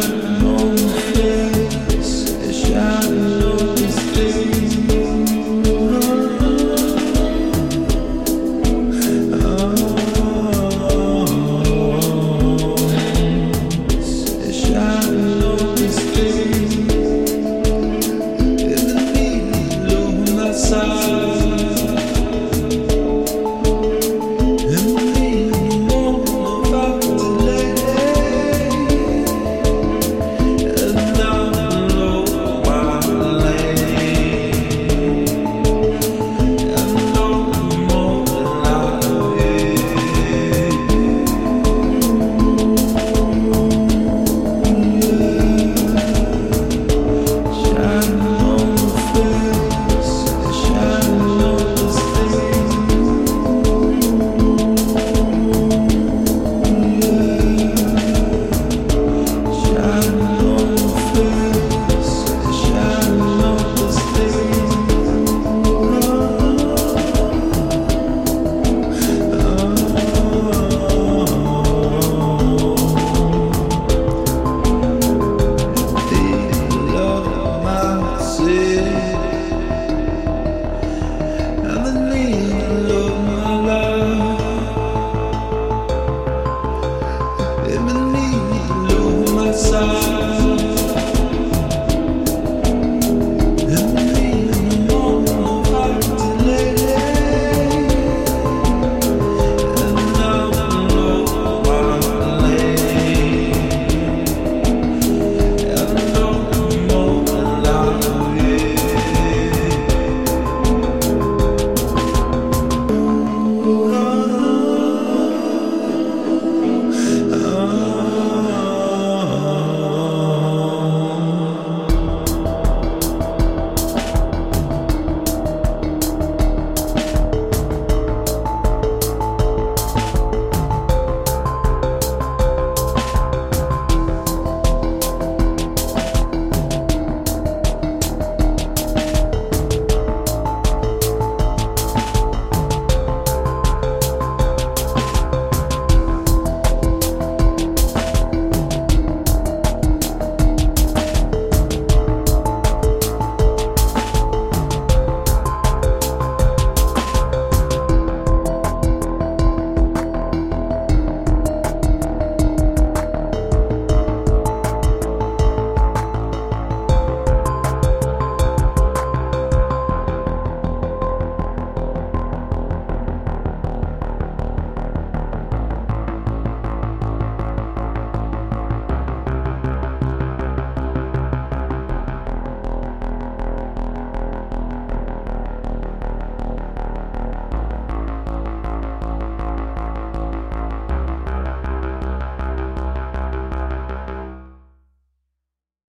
alone. living me, lose my side.